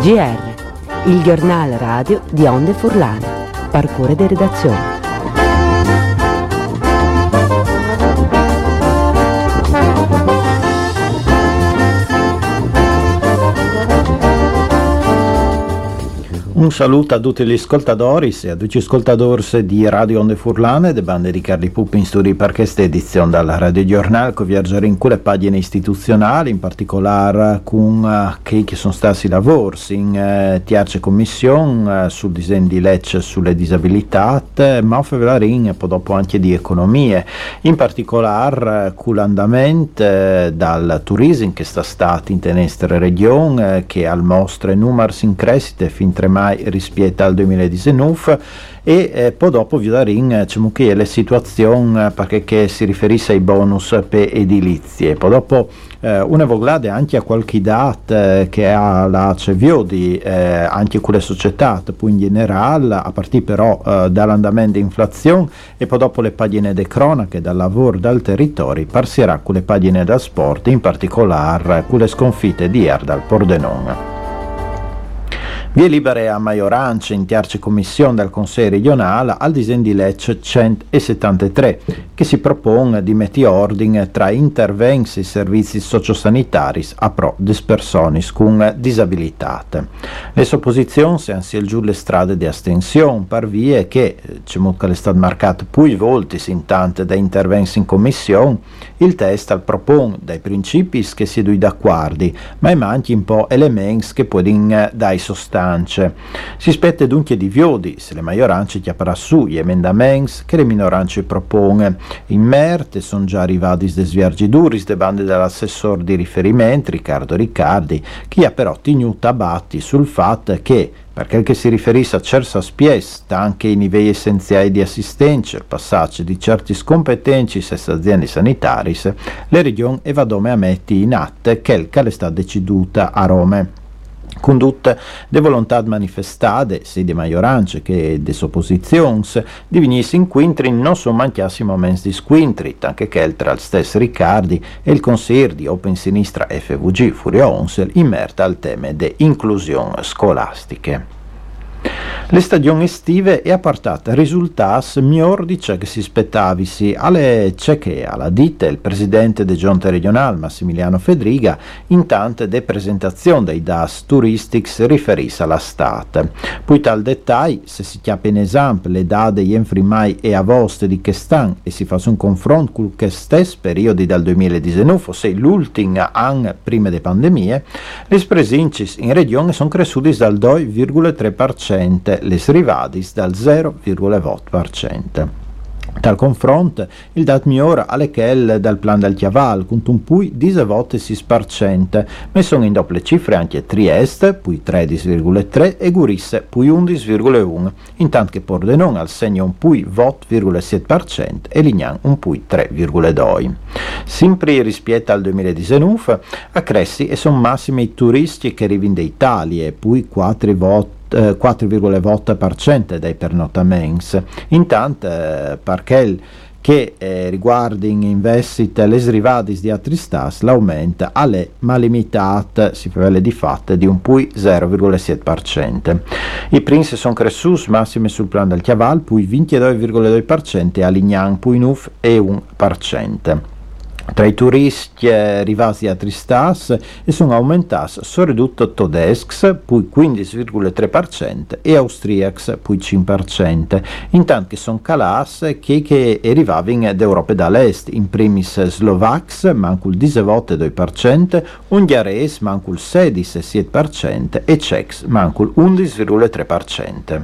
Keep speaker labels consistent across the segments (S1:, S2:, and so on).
S1: GR, il giornale radio di Onde Furlane. Parcure di redazione.
S2: Un saluto a tutti gli ascoltatori e a tutti gli ascoltatori di Radio Onde Furlane e bande di Carli Puppi in studi per questa edizione dalla Radio Giornale che viaggerà in quelle pagine istituzionali, in particolare con uh, che, sono stati lavori in uh, Tiarce Commissione uh, sul disegno di legge sulle disabilità, ma in poi dopo anche di economie, in particolare uh, con l'andamento uh, dal turismo che sta stato in tenestre regione che al mostre numeri in crescita fin tre mai rispetto al 2019 e eh, poi dopo vi darin diciamo che la situazione eh, perché che si riferisce ai bonus per edilizie poi dopo eh, una voglade anche a qualche data eh, che ha la CVO di eh, anche con le società poi in generale a partire però eh, dall'andamento di inflazione e poi dopo le pagine di cronache dal lavoro dal territorio partirà con le pagine da sport in particolare con le sconfitte di Erda al Pordenone. Via libere a maggioranza in terza commissione del Consiglio regionale al disegno di legge 173 che si propone di mettere ordine tra interventi e servizi sociosanitari a pro des persone con disabilità. Le opposizioni hanno giù le strade di astensione per vie che, diciamo che è stato marcato più volte in tante da interventi in commissione, il testo propone dai principi che si dui d'accordi, ma manchi un po' elementi che può dai sostanze. Si spetta dunque di viodi se le maggioranze chiapparà su gli emendamenti che le minoranze propone. In merte sono già arrivati dei sviargiduris de bande dell'assessore di riferimento Riccardo Riccardi, che ha però tenuto a batti sul fatto che per quel che si riferisce a certa spies, anche i livelli essenziali di assistenza, il passaggio di certi scompetenci se aziende sanitarie, le regioni evadome ammetti in atte che il è stata deciduta a Rome condotte de volontà manifestate, sia di maggioranza che des opposizions, di in quintri non sono mancati momenti di squintri, anche che tra il stesso Riccardi e il consigliere di Open Sinistra FVG Furio Onsel immerta al tema de inclusione scolastiche. Le stagioni estive è appartata risultati migliori di ciò che si aspettavisi. Alle c'è che alla ditta il presidente del giunta regionale Massimiliano Fedriga intanto de presentazione dei DAS Touristics riferisse alla state. Poi tal dettaglio, se si chiappa in esempio le date di Enfrimai e Avoste di Chestan e si fa un confronto con che stesso periodo dal 2019, ossia l'ultimo anno prima delle pandemie, le spresincis in regione sono cresciute dal 2,3% le rivadis dal 0,8%. Tal confronto, il dat migliore alle che dal plan del Chiaval, con un pui 16,6%, ma sono in doppie cifre anche Trieste, pui 13,3% e Gurisse, pui 11,1%, intanto che Pordenone al segno un pui 8,7% e Lignan un pui 3,2%. Sempre rispetto al 2019, a Cressi e sono massimi i turisti che arrivano da Italia, pui 4 voti 4,8% dei pernottamenti. Intanto, eh, perché che eh, riguardano investite le srivadis di altri stas l'aumenta alle ma limitate si prevede di fatto di un pui 0,7%. I prince sono cresciuti massime sul plan del Chiaval pui 22,2% e a Lignan pui nuf e 1%. Tra i turisti arrivati a Tristas sono aumentati soprattutto tedeschi, poi 15,3% e austriaci, poi 5%, intanto che sono calati che, che arrivavano d'Europa dall'Est, in primis Slovacs, manco il 19,2%, ungheresi, manco il 16,7% e cecs, manco il 11,3%.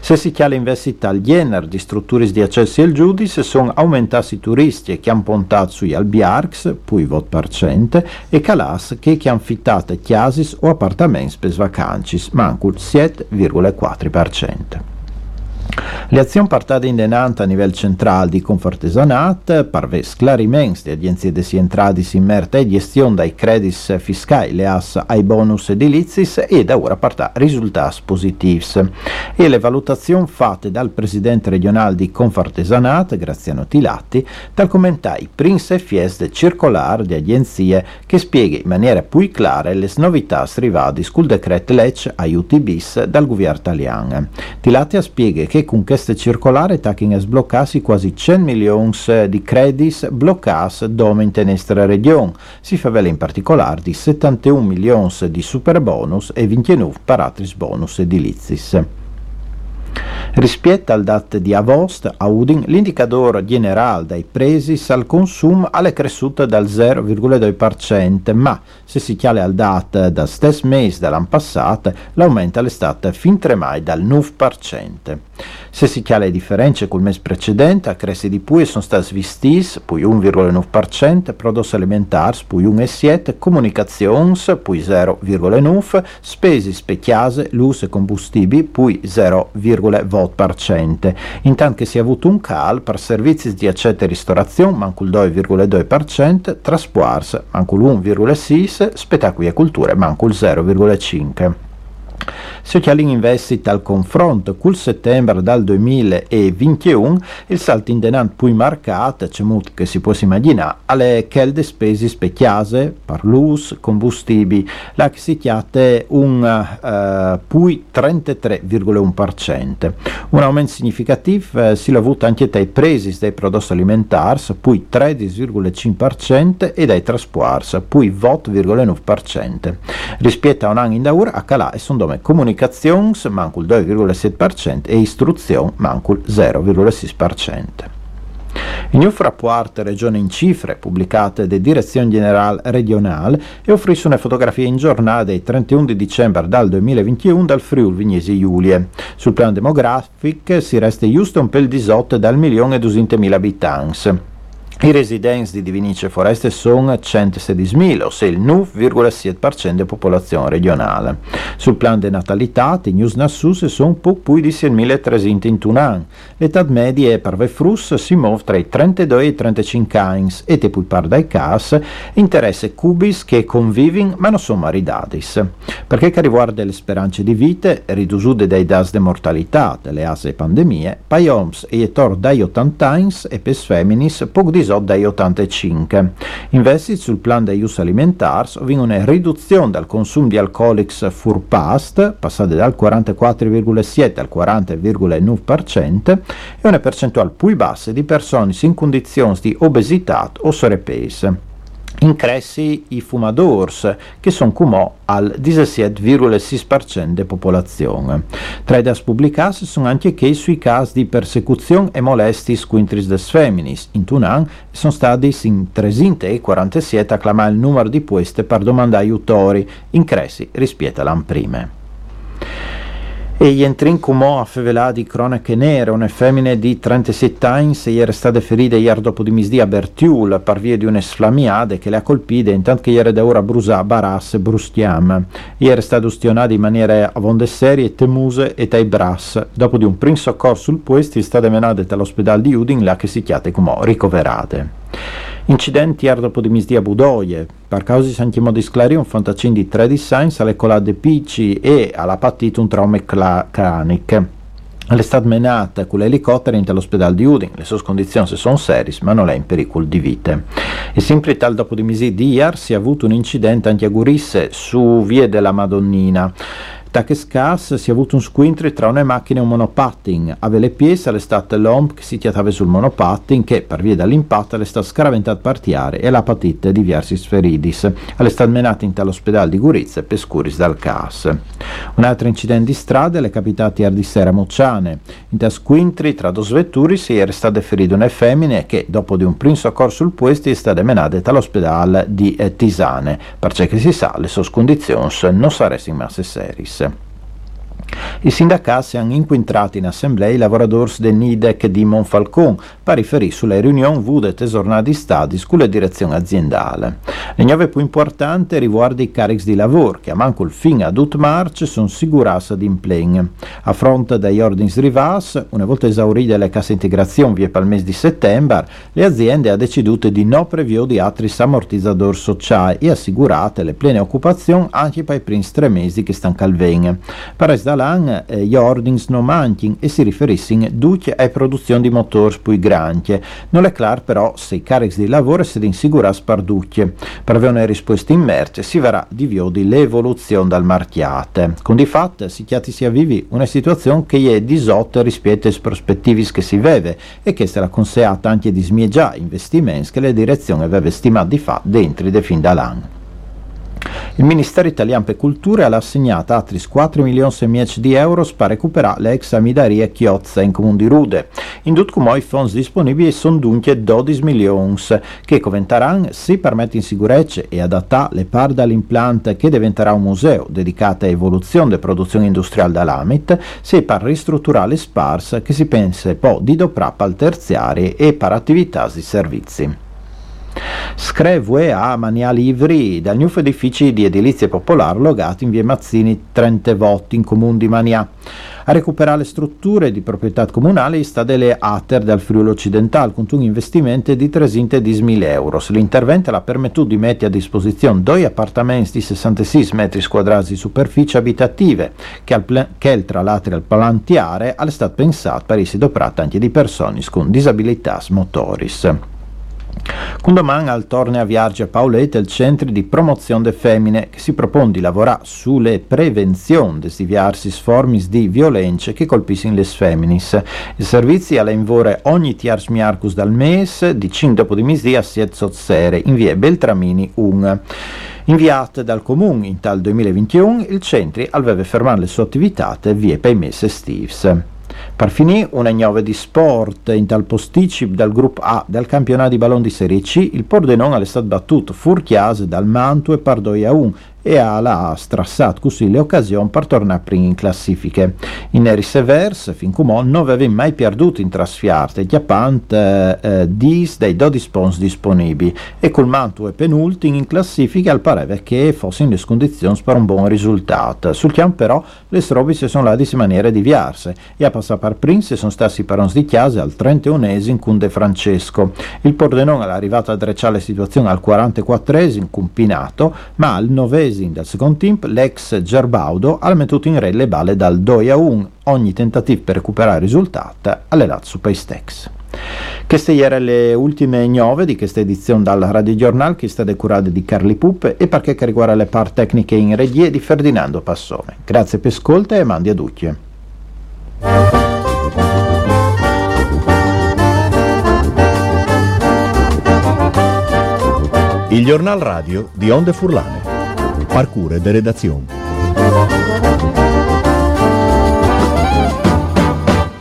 S2: Se si chiama invece italiana di strutture di accesso al giudice, sono aumentati i turisti che hanno puntato sugli albi Biarx, poi vot parcente, e Calas che che han fittate chiasis o appartamenti per vacancis, mancul 7,4%. Le azioni partate in denanta a livello centrale di Confortesanat, parve sclariments di agenzie de sientradis in merta e gestione dai credits fiscali le as ai bonus edilizis e da ora parta risultati positivi. E le valutazioni fatte dal presidente regionale di Confortesanat, Graziano Tilatti, tal commentai Prince Fieste circolare di agenzie che spiega in maniera più chiara le novità arrivate sul decreto Lec aiuti bis dal governo italiano. Tilatti spiega che con questa circolare tacchino sbloccati quasi 100 milioni di credits bloccati dominte in nostra regione. Si favela in particolare di 71 milioni di super bonus e 29 paratris bonus edilizis. Rispetto al dat di Avost, a Udin, l'indicatore generale dei presi al consumo è cresciuto dal 0,2%, ma se si chiale al dat dal stesso mese dell'anno passato, l'aumento è stato fin tremai dal 9%. Se si chiale le differenze col mese precedente, a cressi di più sono stati vistis, poi 1,9%, prodotti alimentari, poi 1,7%, comunicazioni, poi 0,9%, spesi specchiase, luce e combustibili, poi 0,2%, intanto che si è avuto un cal per servizi di accetta e ristorazione, manco il 2,2%, trasporti, manco l'1,6%, spettacoli e culture, manco il 0,5%. Socialin investit al confronto col settembre dal 2021 il salto in denant più marcato, c'è molto che si può immaginare, alle chelde spese specchiase, parlus, combustibili, la che si chiate un uh, più 33,1%. Un aumento significativo uh, si è avuto anche dai presi dei prodotti alimentari, più 13,5% e dai trasporti, più 8,9%. Rispetto a un anno in daura, a calà e sono come comunicazioni manco il 2,7% e istruzione manco il 0,6%. Il new rapport Regione in cifre, pubblicate da Direzione Generale Regionale, e offrisce una fotografia in giornata del 31 di dicembre dal 2021 dal Friuli Vignesi Giulie. Sul piano demografico si resta giusto un pel disotto dal milione e 200.000 abitanti. I residenti di Divinice Foreste sono 116.000, ossia il 9,7% della popolazione regionale. Sul piano di natalità, i News Nassus sono un po' più di 6.300 in un anno. L'età media per le frus si muove tra i 32 e i 35 anni e te poi par dai cas interesse cubis che convivono ma non sono maridadis. Perché che riguarda le speranze di vita, ridusude dai das de mortalità, delle ase pandemie, paioms e etor dai 80 anni e pes feminis poco di episodi dai 85. Investi sul plan degli usi alimentari, ovvero una riduzione del consumo di alcolics furpast, passate dal 44,7 al 40,9%, e una percentuale più bassa di persone in condizioni di obesità o sovrappeso incressi i fumadors, che sono come al 17,6% della popolazione. Tra i das pubblicati sono anche che sui casi di persecuzione e molesti squintris des feminis. In Tunan sono stati in 347 acclamare il numero di queste per domandare aiutori, incressi rispetto all'anno e gli entrin cumò a fevelà di cronache nere, una femmina di 37 anni se era stata ferita ieri dopo di misdì a Bertiul per via di un'esflamiade che le ha colpite intanto che ieri da ora brusa Baras e Brustiam. Ieri è stato ustionato in maniera avonde serie, temuse e tai bras. Dopo di un prin soccorso sul puesto è stata menata all'ospedale di Udin là che si chiate come ricoverate. Incidenti ar dopo di misdia budoie, per causa di sentimo di un fantacin di 3 designs alle colade pici e alla partita un trauma craniche. Le state menate con l'elicottero all'ospedale di Udin, le sue condizioni sono serie ma non è in pericolo di vita. E sempre tal dopo di mesi di ieri si è avuto un incidente anche su Vie della Madonnina. Da che scas si è avuto un squintro tra una macchina e un monopatting. A le piese all'estate l'omp che si chiatava sul monopatting che per via dell'impatto è stato scaraventato partiare e la patite di diversi sferidis. All'estate menata in all'ospedale di Gurizia per scuris dal cas. Un altro incidente di strada è capitato ieri sera a Mocciane. In tal squintri tra due vetturi si era stata ferita una femmina che dopo di un primo soccorso sul puesto è stata menata all'ospedale di eh, Tisane. Per ciò che si sa, le sue condizioni non sarebbero masse seris. I sindacati hanno incontrato in assemblea i lavoratori del NIDEC di Monfalcon per riferire sulle riunioni avute tesornate di stadi con la direzione aziendale. Le nuove più importanti riguardano i carichi di lavoro che a manco il fine ad marzo sono assicurati ad implen. A fronte degli ordini rivas, una volta esaurite le casse integrazione via per il mese di settembre, le aziende hanno deciduto di non previo di altri ammortizzatori sociali e assicurate le piene occupazioni anche per i primi tre mesi che stanno calvene. Per Dalan eh, gli ordini non manchin e si riferissero duce alle produzioni di motori più grandi. Non è chiaro però se i carichi di lavoro si insicurati per duce. Per avere una risposta in merce si verrà di di l'evoluzione dal marchiate. Con di fatto si chiati sia vivi una situazione che è disotta rispetto alle prospettive che si vede e che sarà consigliata anche di smiegiare investimenti che le direzioni aveva stimato di fa dentro de fin dall'anno. Il Ministero italiano per Cultura ha assegnato altri 4 milioni e mezzo di euro per recuperare le ex amidarie Chiozza in comune di Rude. In tutto i fondi disponibili sono dunque 12 milioni che diventeranno se permette in sicurezza e adattare le parti all'impianto che diventerà un museo dedicato a evoluzione della produzione industriale dall'AMIT, se per ristrutturare le sparse che si pensa poi di doprare al terziari e per attività di servizi. Screvue a Mania Livri dal nuovo edificio di edilizia popolare logato in via Mazzini 30 votti in comune di Mania. A recuperare le strutture di proprietà comunale sta delle Ater dal Friuli Occidentale con un investimento di 310.000 euro. L'intervento ha permesso di mettere a disposizione due appartamenti di 66 metri quadrati di superficie abitative che, al pl- che tra l'altro al palantiare è stato pensato per essere doprato anche di persone con disabilità motoris. Condoman al torne a Viaggio Paolette il centro di promozione delle femmine che si propone di lavorare sulle prevenzioni di diversi formi di violenza che colpiscono le femmines. Il servizio alla invore ogni tiars miarcus dal mese di 5 dopo di mesi a 7 sere in via Beltramini 1. Inviate dal Comune in tal 2021, il centro aveva fermato le sue attività via per i mesi estivi. Per finire, una nuova di sport in tal posticip dal gruppo A del campionato di ballon di Serie C, il Pordenone è stato battuto furchiase dal Mantua e Pardoia 1 e ha strassato così le occasioni per tornare prima in classifiche. In Riseverse, fin come non aveva mai perduto in trasfiarte, chiappant eh, eh, 10 dei 12 spons disponibili e col manto e penultimo in classifica al pareve che fosse in condizioni per un buon risultato. Sul campo però le strobi si sono ladisi in maniera diverse e a passare per Prince sono stati parons di chiesa al 31esimo con De Francesco. Il Pordenone è arrivato a drecciare la situazione al 44esimo con Pinato, ma al 9 Racing del secondo team, l'ex Gerbaudo ha mettuto in re le balle dal 2 a 1, ogni tentativo per recuperare il risultato alle Lazio Paystex. Queste erano le ultime nove di questa edizione dal Radio Giornal che sta curata di Carli Puppe e perché che riguarda le parti tecniche in regie di Ferdinando Passone. Grazie per ascolta e mandi a tutti.
S3: Il giornal radio di Onde Furlane. Parcure de redazione.